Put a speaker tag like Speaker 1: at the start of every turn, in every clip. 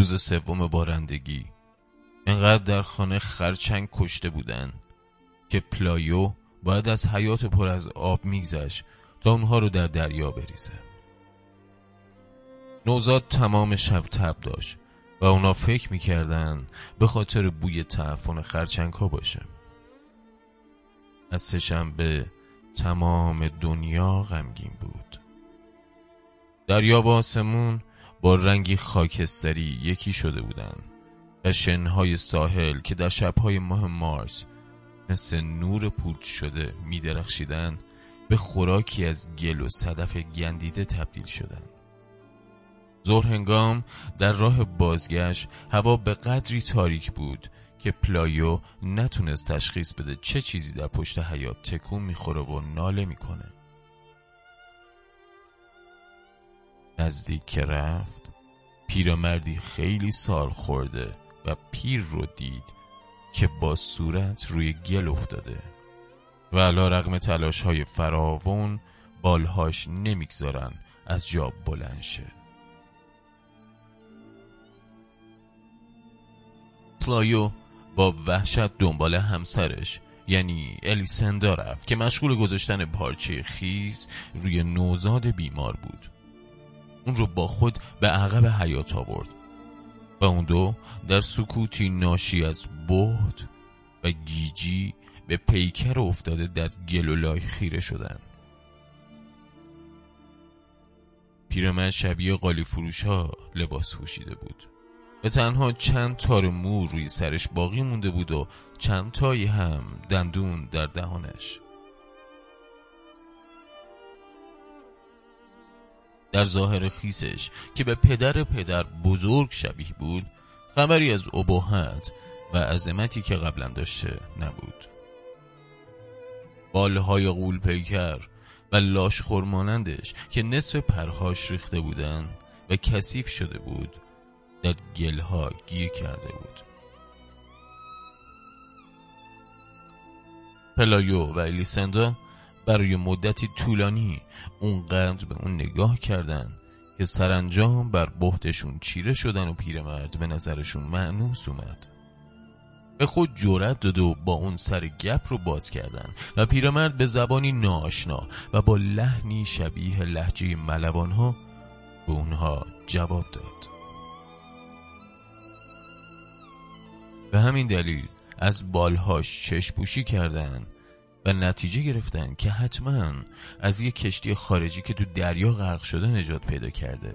Speaker 1: روز سوم بارندگی. انقدر در خانه خرچنگ کشته بودن که پلایو باید از حیاط پر از آب میگذشت تا اونها رو در دریا بریزه. نوزاد تمام شب تب داشت و اونا فکر می‌کردن به خاطر بوی تعفن خرچنگ ها باشه. از سه‌شنبه تمام دنیا غمگین بود. دریا و آسمون با رنگی خاکستری یکی شده بودند و شنهای ساحل که در شبهای ماه مارس مثل نور پودر شده میدرخشیدن به خوراکی از گل و صدف گندیده تبدیل شدند. ظهر هنگام در راه بازگشت هوا به قدری تاریک بود که پلایو نتونست تشخیص بده چه چیزی در پشت حیاط تکون می‌خوره و ناله می‌کنه نزدیک که رفت پیرمردی خیلی سال خورده و پیر رو دید که با صورت روی گل افتاده و علی‌رغم تلاش های فراوون بالهاش نمی‌گذارن از جا بلند شه. پلایو با وحشت دنبال همسرش یعنی الیسندا رفت که مشغول گذاشتن پارچه خیس روی نوزاد بیمار بود. اون رو با خود به عقب حیات آورد و اون دو در سکوتی ناشی از بهد و گیجی به پیکر افتاده در گلولای خیره شدند پیرمرد شبیه قالی فروش ها لباس پوشیده بود و تنها چند تار مو روی سرش باقی مونده بود و چند تایی هم دندون در دهانش. در ظاهر خیسش که به پدر پدر بزرگ شبیه بود خبری از ابهت و عظمتی که قبلا داشته نبود. بالهای قول پیکر و لاش خورمانندش که نصف پرهاش ریخته بودن و کثیف شده بود در گلها گیر کرده بود. پلایو و الیسندا برای مدتی طولانی اونقدر به اون نگاه کردن که سرانجام بر بهتشون چیره شدن و پیرمرد به نظرشون مأنوس اومد. به خود جرأت داد و با اون سر گپ رو باز کردن و پیرمرد به زبانی ناآشنا و با لحنی شبیه لهجه ملوان ها به اونها جواب داد. به همین دلیل از بالهاش چشپوشی کردن و نتیجه گرفتن که حتما از یک کشتی خارجی که تو دریا غرق شده نجات پیدا کرده.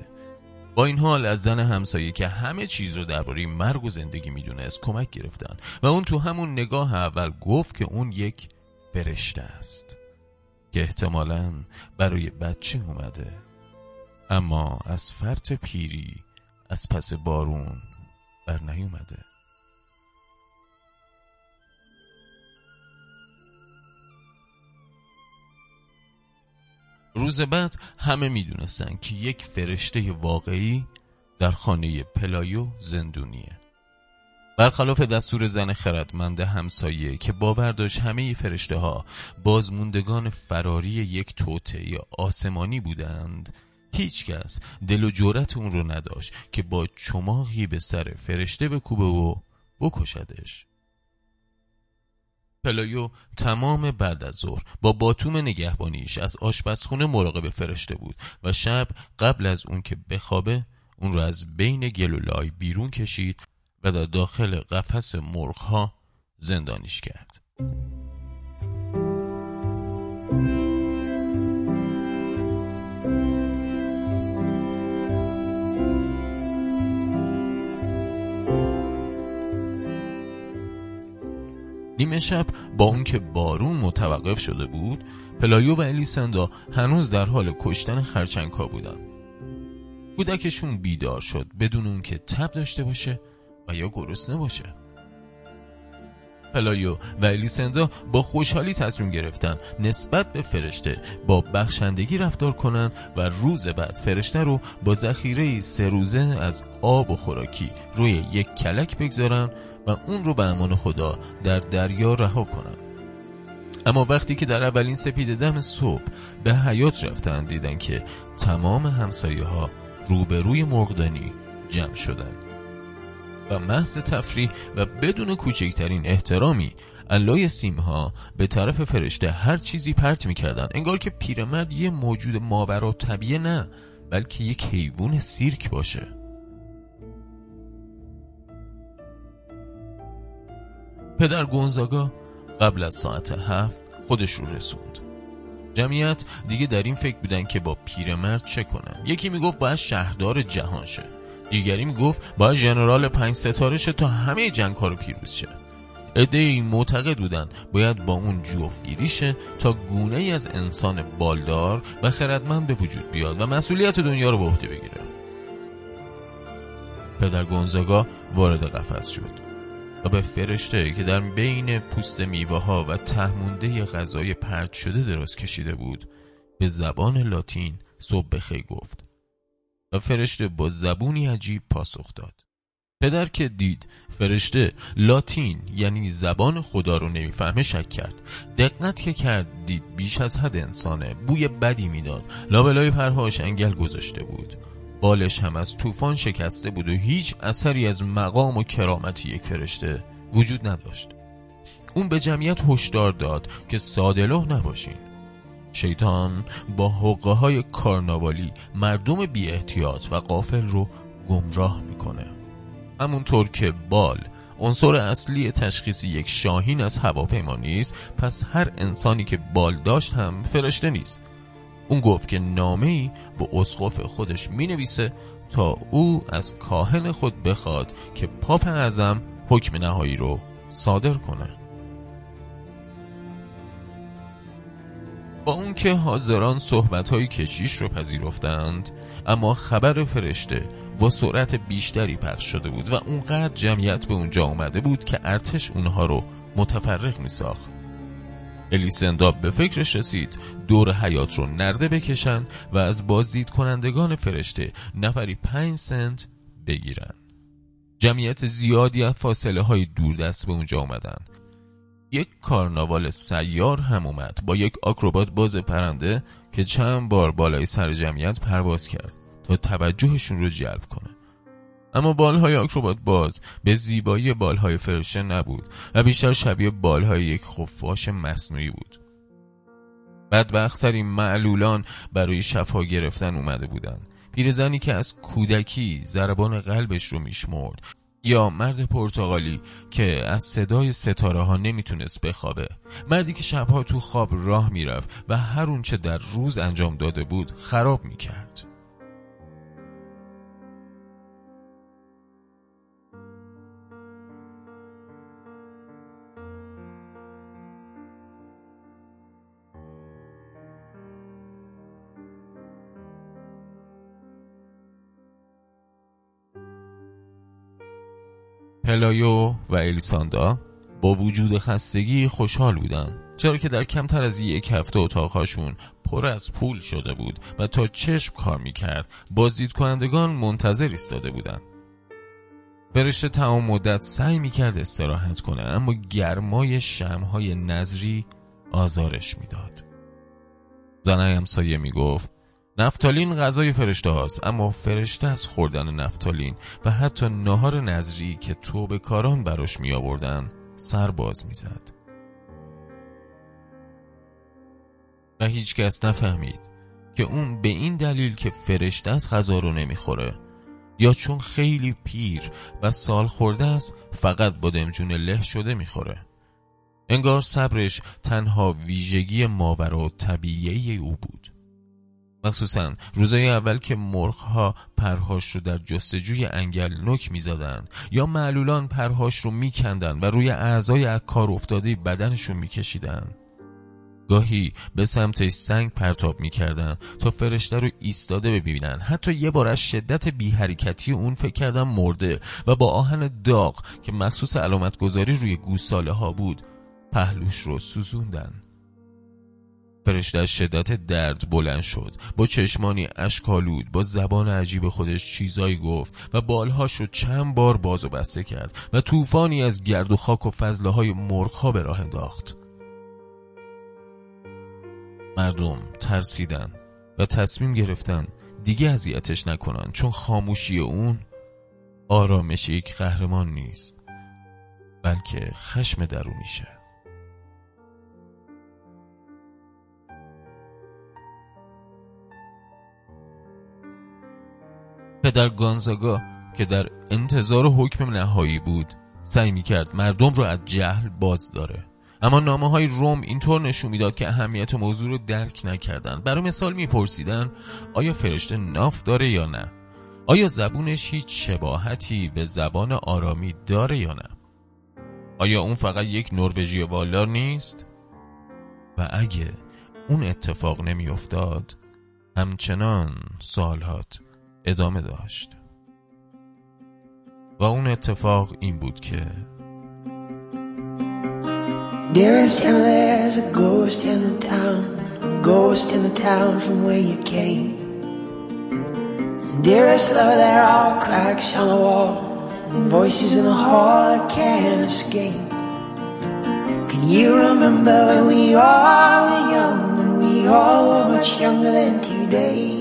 Speaker 1: با این حال از زن همسایه که همه چیز رو درباره مرگ و زندگی می‌دونست کمک گرفتن و اون تو همون نگاه اول گفت که اون یک فرشته است که احتمالا برای بچه اومده. اما از فرط پیری از پس بارون بر نیومده روز بعد همه می‌دونستن که یک فرشته واقعی در خانه پلایو زندونیه. برخلاف دستور زن خردمند همسایه که باور داشت همه فرشته ها بازموندگان فراری یک یا آسمانی بودند هیچکس دل و جرئت اون رو نداشت که با چماقی به سر فرشته بکوبه و بکشدش. پلایو تمام بعد از ظهر با باتوم نگهبانیش از آشپزخونه مراقب فرشته بود و شب قبل از اون که بخوابه اون رو از بین گل‌ولای بیرون کشید و در داخل قفس مرغ زندانیش کرد. نیمه شب با اون که بارون متوقف شده بود پلایو و الیسندا هنوز در حال کشتن خرچنگ ها بودن. کودکشون بیدار شد بدون اون که تب داشته باشه و یا گرسنه باشه. پلایو و الیسندا با خوشحالی تصمیم گرفتن نسبت به فرشته با بخشندگی رفتار کنن و روز بعد فرشته رو با ذخیره سه روزه از آب و خوراکی روی یک کلک بگذارن و اون رو به امان خدا در دریا رها کنن. اما وقتی که در اولین سپید دم صبح به حیات رفتن دیدن که تمام همسایه ها روبروی مرغدانی جمع شدن و محض تفریح و بدون کوچکترین احترامی. علای سیمها به طرف فرشته هر چیزی پرت می‌کردن انگار که پیرمرد یه موجود ماورا طبیعه نه بلکه یک حیوان سیرک باشه. پدر گونزاگا قبل از ساعت هفت خودش رو رسوند. جمعیت دیگه در این فکر بودن که با پیرمرد چه کنن؟ یکی می‌گفت باید شهردار جهان شه. دیگری می‌گفت باید ژنرال پنج ستاره شه تا همه جنگ ها رو پیروز شه ای معتقد بودند باید با اون جوفگیری شه تا گونه ای از انسان بالدار و خردمند به وجود بیاد و مسئولیت دنیا رو به عهده بگیره. پدر گونزاگا وارد قفس شد و به فرشته که در بین پوست میوه ها و تهمونده غذای پرد شده دراز کشیده بود به زبان لاتین صبح بخی گفت. فرشته با زبونی عجیب پاسخ داد. پدر که دید فرشته لاتین یعنی زبان خدا رو نمی‌فهمه شک کرد. دقت که کرد دید بیش از حد انسانه. بوی بدی می‌داد. لابلای پرهاش انگل گذاشته بود. بالش هم از طوفان شکسته بود و هیچ اثری از مقام و کرامتی یک فرشته وجود نداشت. اون به جمعیت هشدار داد که سادلوه نباشین. شیطان با حقه های کارناوالی مردم بی احتیاط و قافل رو گمراه می‌کنه. همونطور که بال عنصر اصلی تشخیص یک شاهین از هواپیما نیست پس هر انسانی که بال داشت هم فرشته نیست. اون گفت که نامه ای به اسقف خودش می نویسه تا او از کاهن خود بخواد که پاپ اعظم حکم نهایی رو صادر کنه. با اون که حاضران صحبت های کشیش رو پذیرفتند اما خبر فرشته با سرعت بیشتری پخش شده بود و اونقدر جمعیت به اونجا آمده بود که ارتش اونها رو متفرق می ساخت الیسنداب به فکرش رسید دور حیات رو نرده بکشن و از بازدید کنندگان فرشته نفری پنج سنت بگیرن. جمعیت زیادی از فاصله های دوردست به اونجا آمدن. یک کارناوال سیار هم اومد با یک آکروبات باز پرنده که چند بار بالای سر جمعیت پرواز کرد تا توجهشون رو جلب کنه. اما بالهای آکروبات باز به زیبایی بالهای فرشته نبود و بیشتر شبیه بالهای یک خفاش مصنوعی بود. بدبختترین معلولان برای شفا گرفتن اومده بودند. پیرزنی که از کودکی ضربان قلبش رو میشمرد یا مرد پرتغالی که از صدای ستاره ها نمی‌تونست بخوابه. مردی که شبها تو خواب راه می‌رفت و هر اونچه در روز انجام داده بود خراب می‌کرد. پلایو و الیسندا با وجود خستگی خوشحال بودن چرا که در کمتر از یک هفته اتاقهاشون پر از پول شده بود و تا چشم کار می‌کرد بازدید کنندگان منتظر ایستاده بودند. فرشته تمام مدت سعی می‌کرد استراحت کنه اما گرمای شمع‌های نذری آزارش می‌داد. زنه همسایه می‌گفت نفتالین غذای فرشته هاست اما فرشته از خوردن نفتالین و حتی نهار نظری که توبه کاران براش می آوردن سر باز می زد. و هیچ کس نفهمید که اون به این دلیل که فرشته از غذا رو نمی‌خوره یا چون خیلی پیر و سال خورده است فقط با دمجون له شده می‌خوره انگار صبرش تنها ویژگی ماورا طبیعی او بود مخصوصا روزای اول که مرغها پرهاش رو در جستجوی انگل نک می‌زدن یا معلولان پرهاش رو میکندن و روی اعضای کار افتاده بدنشون میکشیدن. گاهی به سمتش سنگ پرتاب می‌کردن تا فرشته رو ایستاده ببینن. حتی یه بار از شدت بی حرکتی اون فکر کردن مرده و با آهن داغ که مخصوص علامت گذاری روی گوساله ها بود پهلوش رو سوزوندن. فرشته از شدت درد بلند شد. با چشمانی اشکالود با زبان عجیب خودش چیزایی گفت و بالهاش رو چند بار باز و بسته کرد و طوفانی از گرد و خاک و فضله های مرغ به راه انداخت. مردم ترسیدن و تصمیم گرفتن دیگه اذیتش نکنن چون خاموشی اون آرامش یک قهرمان نیست بلکه خشم درونیشه. پدر گانزاگا که در انتظار حکم نهایی بود سعی می کرد مردم رو از جهل باز داره. اما نامه های روم اینطور نشون می‌داد که اهمیت موضوع رو درک نکردن. برای مثال میپرسیدن آیا فرشته ناف داره یا نه؟ آیا زبونش هیچ شباهتی به زبان آرامی داره یا نه؟ آیا اون فقط یک نروژی والار نیست؟ و اگه اون اتفاق نمیافتاد همچنان سالهات ادامه داشت و اون اتفاق این بود که Dearest Emma, there's a ghost in the town, a ghost in the town from where you came. Dearest lover, there are cracks on the wall, and voices in the hall that can't escape. Can you remember when we all were young, when we all were much younger than today?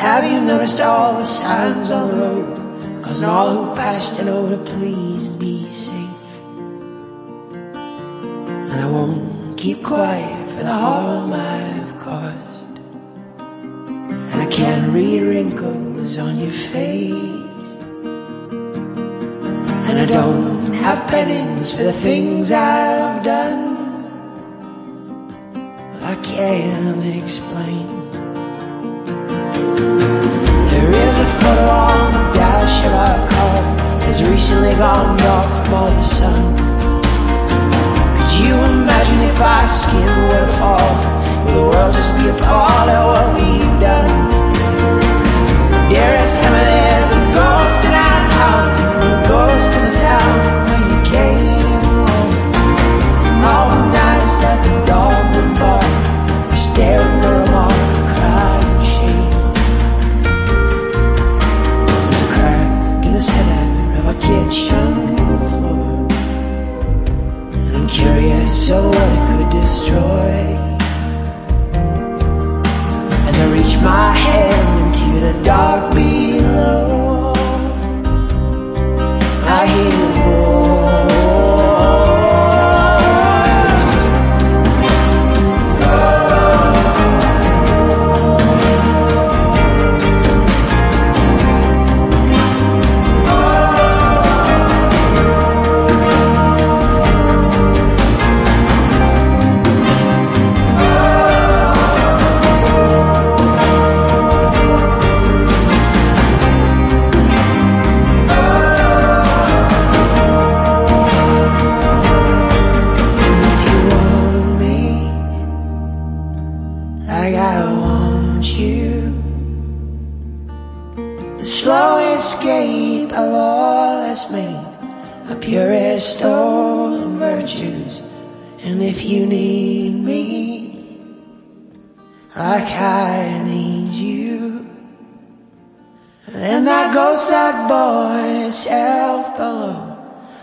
Speaker 1: Have you noticed all the signs on the road? Cause all who passed know to please be safe. And I won't keep quiet for the harm I've caused. And I can't read wrinkles on your face. And I don't have penance for the things I've done. I can't explain. Recently gone dark from all the sun Could you imagine if our skin were to fall? Will the world just be a part of what we've done? Dearest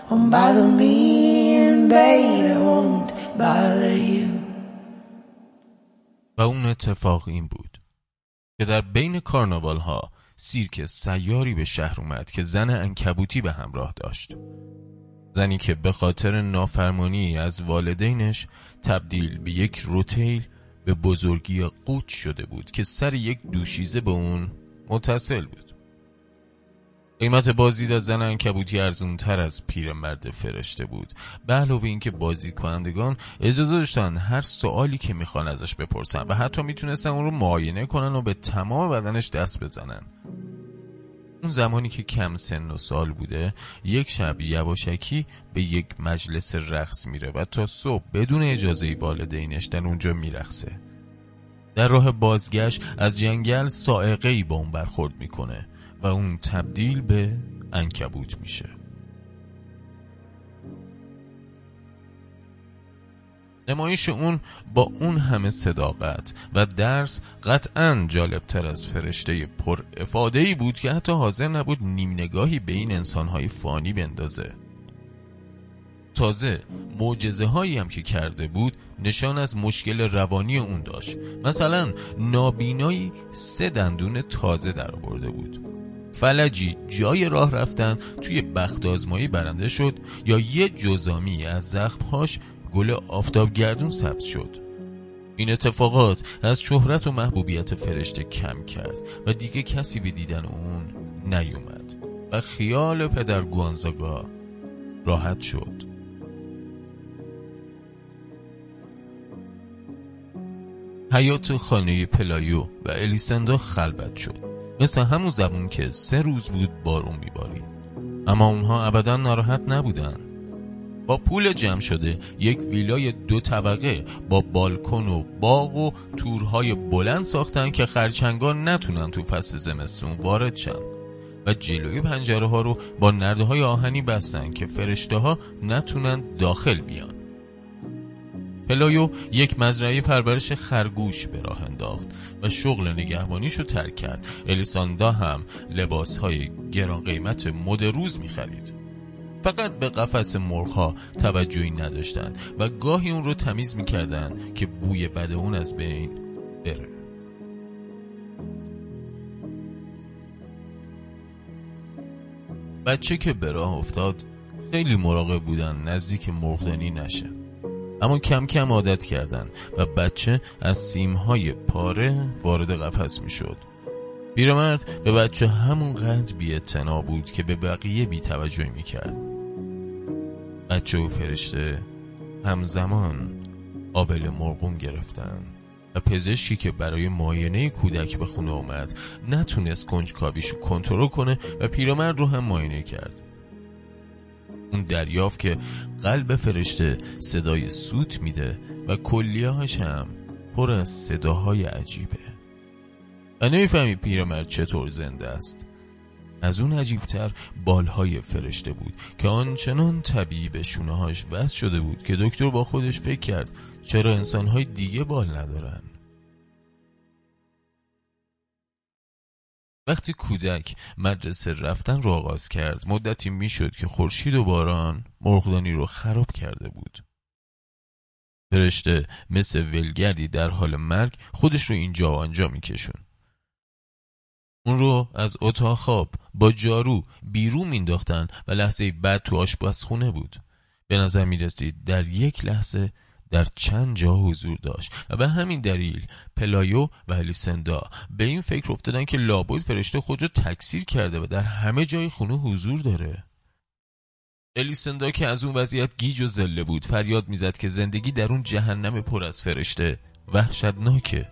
Speaker 1: won't bother me, and baby won't bother you. و اون اتفاق این بود که در بین کارناوال ها سیرک سیاری به شهر اومد که زن انکبوتی به همراه داشت زنی که به خاطر نافرمانی از والدینش تبدیل به یک روتیل به بزرگی قوچ شده بود که سر یک دوشیزه به اون متصل بود قیمت بازدید از زن انکبوتی ارزون تر از پیرمرد فرشته بود. به علاوه اینکه بازی کنندگان اجازه داشتن هر سوالی که می‌خوان ازش بپرسن و حتی می‌تونستن اون رو معاینه کنن و به تمام بدنش دست بزنن. اون زمانی که کم سن و سال بوده یک شب یواشکی به یک مجلس رقص میره و تا صبح بدون اجازه والدینش در اونجا میرقصه. در راه بازگشت از جنگل سائقه ای با اون برخورد می‌کنه و اون تبدیل به انکبوت میشه. نمایش اون با اون همه صداقت و درس قطعا جالبتر از فرشته پر افاده ای بود که حتی حاضر نبود نیم نگاهی به این انسانهای فانی بندازه. تازه معجزه هایی هم که کرده بود نشان از مشکل روانی اون داشت. مثلا نابینایی سه دندون تازه در آورده بود. فلجی جای راه رفتن توی بخت آزمایی برنده شد یا یه جزامی از زخمهاش گل آفتابگردون سبز شد. این اتفاقات از شهرت و محبوبیت فرشته کم کرد و دیگه کسی به دیدن اون نیومد و خیال پدر گوانزاگا راحت شد. حیاط خانه پلایو و الیسندا خلوت شد. مثل همون زمون که سه روز بود بارون میبارید. اما اونها ابدا ناراحت نبودن. با پول جمع شده یک ویلای دو طبقه با بالکن و باغ و تورهای بلند ساختن که خرچنگا نتونن تو فصل زمستون وارد شن. و جلوی پنجره ها رو با نرده های آهنی بستن که فرشته ها نتونن داخل بیان. پلایو یک مزرعه پرورش خرگوش به راه انداخت و شغل نگهبانیش رو ترک کرد. الیساندا هم لباس های گران قیمت مد روز می خرید فقط به قفس مرغها توجهی نداشتند و گاهی اون رو تمیز می‌کردن که بوی بد اون از بین بره. بچه که به راه افتاد خیلی مراقب بودن نزدیک مرغدانی نشه. اما کم کم عادت کردن و بچه از سیمهای پاره وارد قفس می‌شد. پیرمرد به بچه همون قدر بی بود که به بقیه بی توجه می کرد. بچه و فرشته همزمان آبل مرغوم گرفتن و پزشکی که برای معاینه کودک به خونه اومد نتونست کنجکاویشو کنترل کنه و پیرمرد رو هم معاینه کرد اون دریافت که قلب فرشته صدای سوت میده و کلیهاش هم پر از صداهای عجیبه. و نمی‌فهمی پیرمرد چطور زنده است. از اون عجیبتر بالهای فرشته بود که آنچنان طبیعی به شونههاش بس شده بود که دکتر با خودش فکر کرد چرا انسانهای دیگه بال ندارن. وقتی کودک مدرسه رفتن رو آغاز کرد مدتی می‌شد که خورشید و باران مرغدانی رو خراب کرده بود. فرشته مثل ولگردی در حال مرگ خودش رو اینجا و آنجا میکشون. اون رو از اتاق خواب با جارو بیرون مینداختن و لحظه بعد تو آشپزخونه بود. به نظر می‌رسید در یک لحظه در چند جا حضور داشت و به همین دلیل پلایو و الیسندا به این فکر افتادن که لابد فرشته خود رو تکثیر کرده و در همه جای خونه حضور داره. الیسندا که از اون وضعیت گیج و ذله بود فریاد می‌زد که زندگی در اون جهنم پر از فرشته وحشتناکه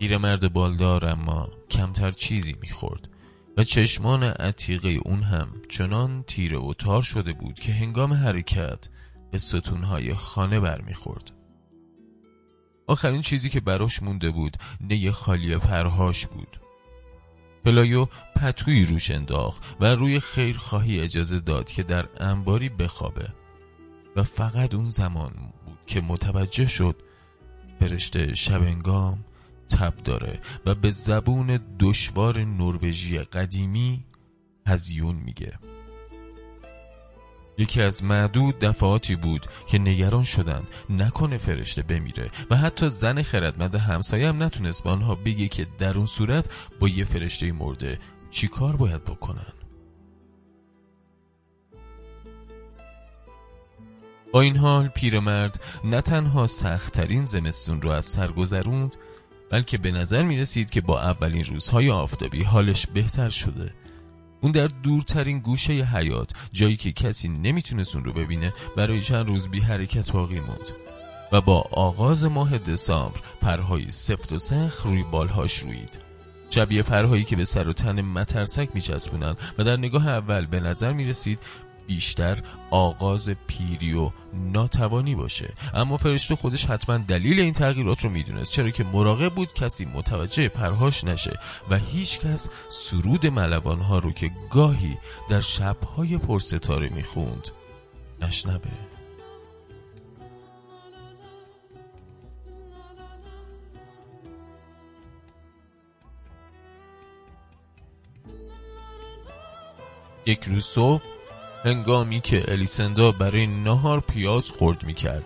Speaker 1: مرد بالدار اما کمتر چیزی می‌خورد و چشمان عتیقه اون هم چنان تیره و تار شده بود که هنگام حرکت به ستونهای خانه برمیخورد. آخرین چیزی که براش مونده بود نی خالی پرهاش بود. پلایو پتویی روش انداخت و روی خیرخواهی اجازه داد که در انباری بخوابه. و فقط اون زمان بود که متوجه شد فرشته شبنگام تب داره و به زبون دشوار نروژی قدیمی هزیون میگه. یکی از معدود دفعاتی بود که نگران شدن نکنه فرشته بمیره و حتی زن خردمند همسایه هم نتونست به آنها بگه که در اون صورت با یه فرشته مرده چی کار باید بکنن. با این حال پیرمرد نه تنها سختترین زمستون رو از سر گذروند بلکه به نظر می رسید که با اولین روزهای آفتابی حالش بهتر شده. اون در دورترین گوشه حیات جایی که کسی نمی‌تونست اون رو ببینه برای چند روز بی حرکت باقی موند. و با آغاز ماه دسامبر پرهای سفت و سخ روی بالهاش روید. شبیه پرهایی که به سر و تن مترسک میچسبونن و در نگاه اول به نظر می‌رسید بیشتر آغاز پیری و ناتوانی باشه. اما فرشته خودش حتما دلیل این تغییرات رو می‌دونست. چرا که مراقب بود کسی متوجه پرهاش نشه و هیچ کس سرود ملوان ها رو که گاهی در شبهای پرستاره می‌خوند نشنبه. یک روز صبح هنگامی که الیسندا برای نهار پیاز خورد می‌کرد.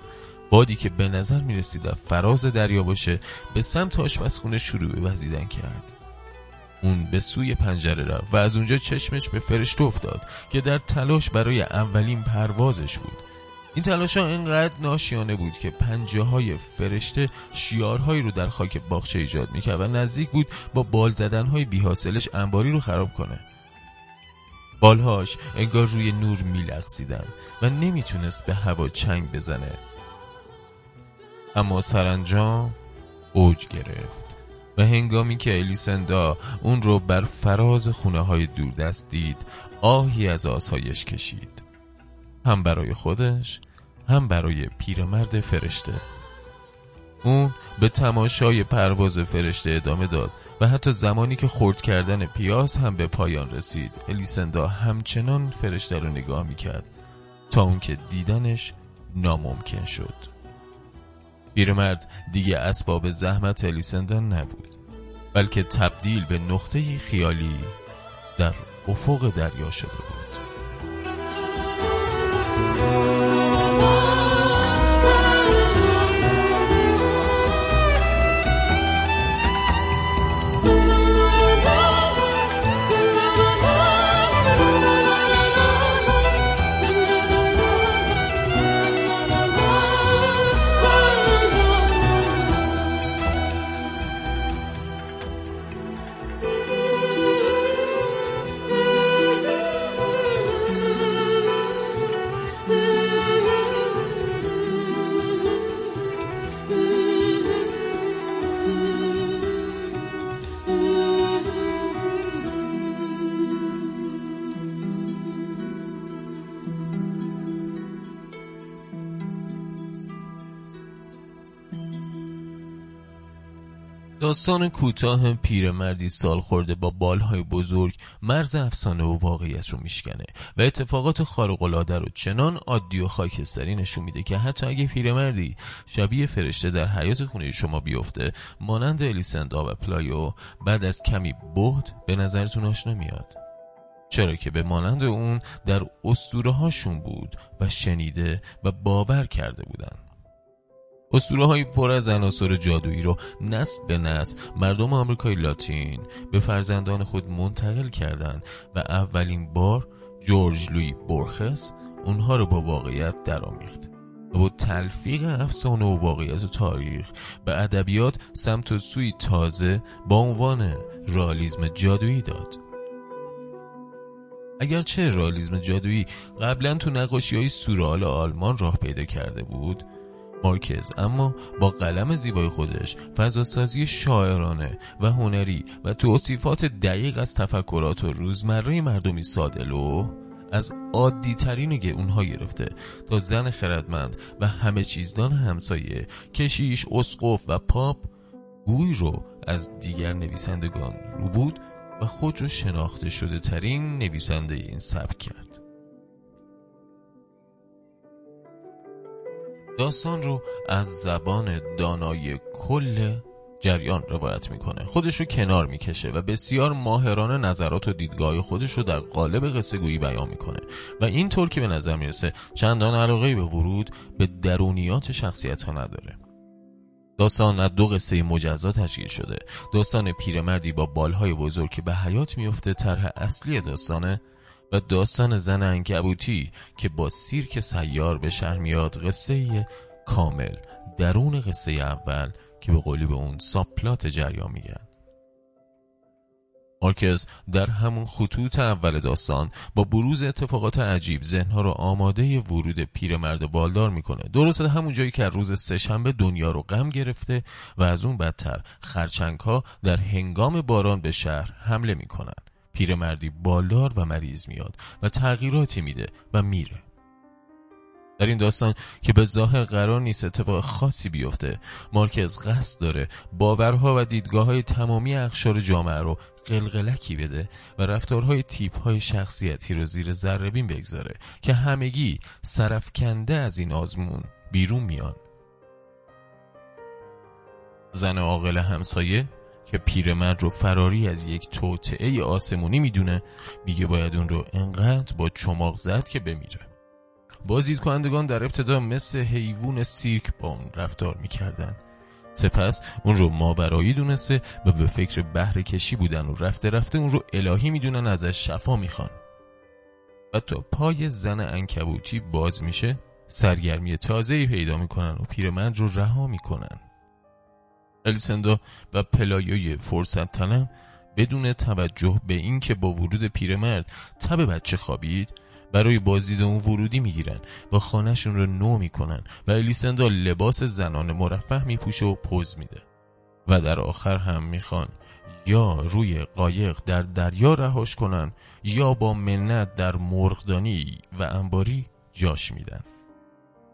Speaker 1: بادی که به نظر می‌رسید فراز دریا باشه به سمت آشپزخونه شروع به وزیدن کرد. اون به سوی پنجره رفت و از اونجا چشمش به فرشته افتاد که در تلاش برای اولین پروازش بود. این تلاش ها اینقدر ناشیانه بود که پنجه های فرشته شیارهایی رو در خاک باغچه ایجاد می‌کرد و نزدیک بود با بال زدن های بیحاصلش انباری رو خراب کنه. بالهاش انگار روی نور میلغزیدن و نمی‌تونست به هوا چنگ بزنه. اما سرانجام اوج گرفت و هنگامی که الیسندا اون رو بر فراز خونه های دوردست دید آهی از آسایش کشید. هم برای خودش هم برای پیرمرد فرشته. اون به تماشای پرواز فرشته ادامه داد و حتی زمانی که خورد کردن پیاز هم به پایان رسید الیسندا همچنان فرشته رو نگاه می‌کرد تا اون که دیدنش ناممکن شد. پیرمرد دیگه اسباب زحمت الیسندا نبود بلکه تبدیل به نقطه خیالی در افق دریا شده بود. داستان کوتاه پیرمردی سال خورده با بالهای بزرگ مرز افسانه و واقعیت رو میشکنه و اتفاقات خارق رو چنان عادی و خاکستری نشون میده که حتی اگه پیرمردی شبیه فرشته در حیاط خونه شما بیفته مانند الیسندا و پلایو بعد از کمی بهت به نظرتون آشنا میاد. چرا که به مانند اون در اسطوره هاشون بود و شنیده و باور کرده بودند اسطوره های پر از عناصر جادویی رو نسل به نسل مردم آمریکای لاتین به فرزندان خود منتقل کردند و اولین بار جورج لوئیس بورخس اونها رو با واقعیت درآمیخت و تلفیق افسانه و واقعیت و تاریخ به ادبیات سمت و سوی تازه‌ای با عنوان رئالیزم جادویی داد. اگرچه رئالیزم جادویی قبلا تو نقاشی های سورال آلمان راه پیدا کرده بود مارکز اما با قلم زیبای خودش فضاسازی شاعرانه و هنری و توصیفات دقیق از تفکرات و روزمره مردمی سادلو از عادی ترین اونها گرفته تا زن خردمند و همه چیزدان همسایه کشیش اسقف و پاپ گوی رو از دیگر نویسندگان رو بود و خود رو شناخته شده ترین نویسنده این سبک کرد. داستان رو از زبان دانای کل جریان روایت می‌کنه. خودش رو کنار می‌کشه و بسیار ماهرانه نظرات و دیدگاه خودش رو در قالب قصه گویی بیان می‌کنه. و اینطور که به نظر می‌رسه چندان علاقه به ورود به درونیات شخصیت ها نداره. داستان از دو قصه مجزا تشکیل شده. داستان پیرمردی با بالهای بزرگ که به حیات میفته طرح اصلی داستانه و داستان زن انکبوتی که با سیرک سیار به شهر میاد قصه کامل درون قصه اول که به قولی به اون ساپلات جریان میگن. مارکز در همون خطوط اول داستان با بروز اتفاقات عجیب ذهنها رو آماده ورود پیرمرد بالدار می‌کنه. درسته همون جایی که روز سهشنبه دنیا رو غم گرفته و از اون بدتر خرچنگ ها در هنگام باران به شهر حمله می‌کنن. پیرمردی بالدار و مریض میاد و تغییراتی میده و میره. در این داستان که به ظاهر قرار نیست اتفاق خاصی بیفته مارکز قصد داره باورها و دیدگاه های تمامی اخشار جامعه رو قلقلکی بده و رفتارهای تیپ های شخصیتی رو زیر ذربین بگذاره که همگی سرفکنده از این آزمون بیرون میان. زن عاقل همسایه که پیرمرد رو فراری از یک توطعه آسمونی می‌دونه میگه باید اون رو انقدر با چماق زد که بمیره. بازدید کنندگان در ابتدا مثل حیوان سیرک با اون رفتار می‌کردن. سپس اون رو ماورایی دونسته و به فکر بهره کشی بودن و رفته رفته اون رو الهی می‌دونن ازش شفا می‌خوان. و تا پای زن انکبوتی باز میشه سرگرمی تازه‌ای پیدا می‌کنن و پیرمرد رو رها می‌کنن. الیسندا و پلایوی فرصت تنم بدون توجه به اینکه با ورود پیرمرد تب بچه خوابید برای بازدید اون ورودی می‌گیرن و خانهشون رو نو می‌کنن و الیسندا لباس زنان مرفه میپوشه و پوز میده. و در آخر هم می‌خوان یا روی قایق در دریا رهاش کنن یا با منت در مرغدانی و انباری جاش میدن.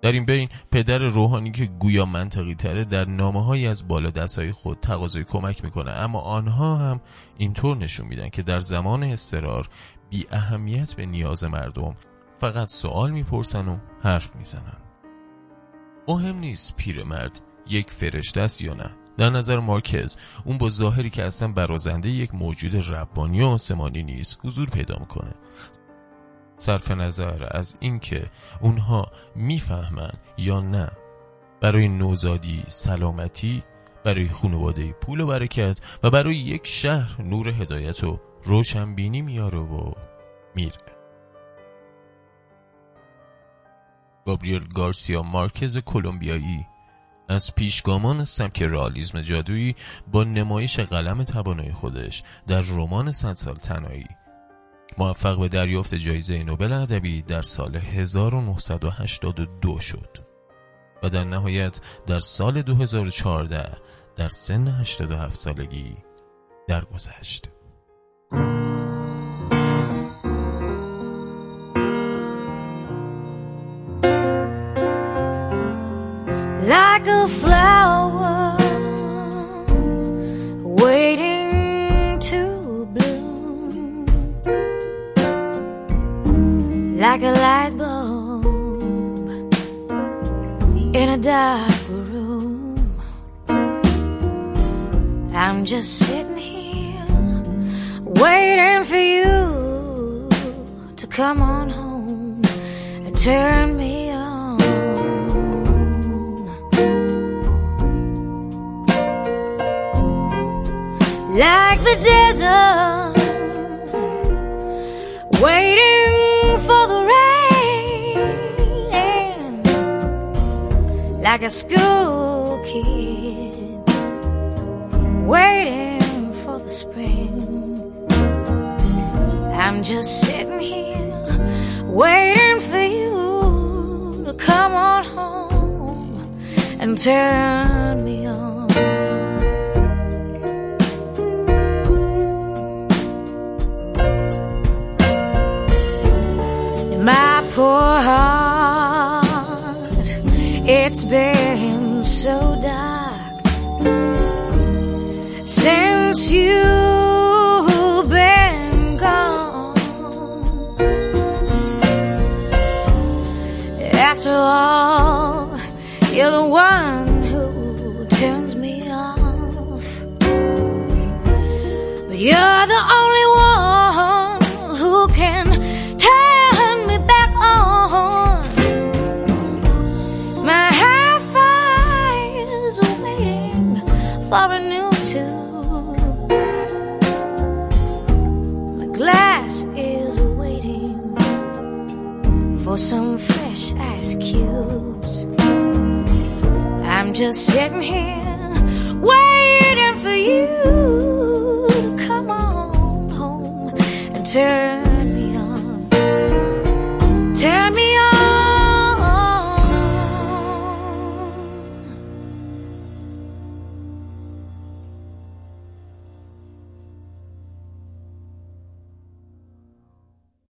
Speaker 1: در این بین پدر روحانی که گویا منطقی تره در نامه از بالا دستای خود تقاضای کمک می‌کنه. اما آنها هم اینطور نشون میدن که در زمان استرار بی اهمیت به نیاز مردم فقط سوال می‌پرسن و حرف می‌زنن. مهم نیست پیرمرد یک فرشته است یا نه. در نظر مارکز اون با ظاهری که اصلا برازنده یک موجود ربانی و آسمانی نیست حضور پیدا می‌کنه. صرف نظر از اینکه اونها می‌فهمن یا نه. برای نوزادی سلامتی برای خانواده پول و برکت و برای یک شهر نور هدایت و روشنبینی میاره و میره. گابریل گارسیا مارکز کلمبیایی از پیشگامان سبک رئالیسم جادویی با نمایش قلم توانای خودش در رمان صد سال تنایی موفق به دریافت جایزه نوبل ادبی در سال 1982 شد و در نهایت در سال 2014 در سن 87 سالگی درگذشت. Dark room I'm just sitting here waiting for you to come on home and turn me on. like the desert, like a school kid, waiting for the spring. I'm just sitting here, waiting for you to come on home and turn me on. My poor heart, it's been so dark since you've been gone. After all, you're the one some fresh ice cubes. I'm just sitting here waiting for you to come on home and turn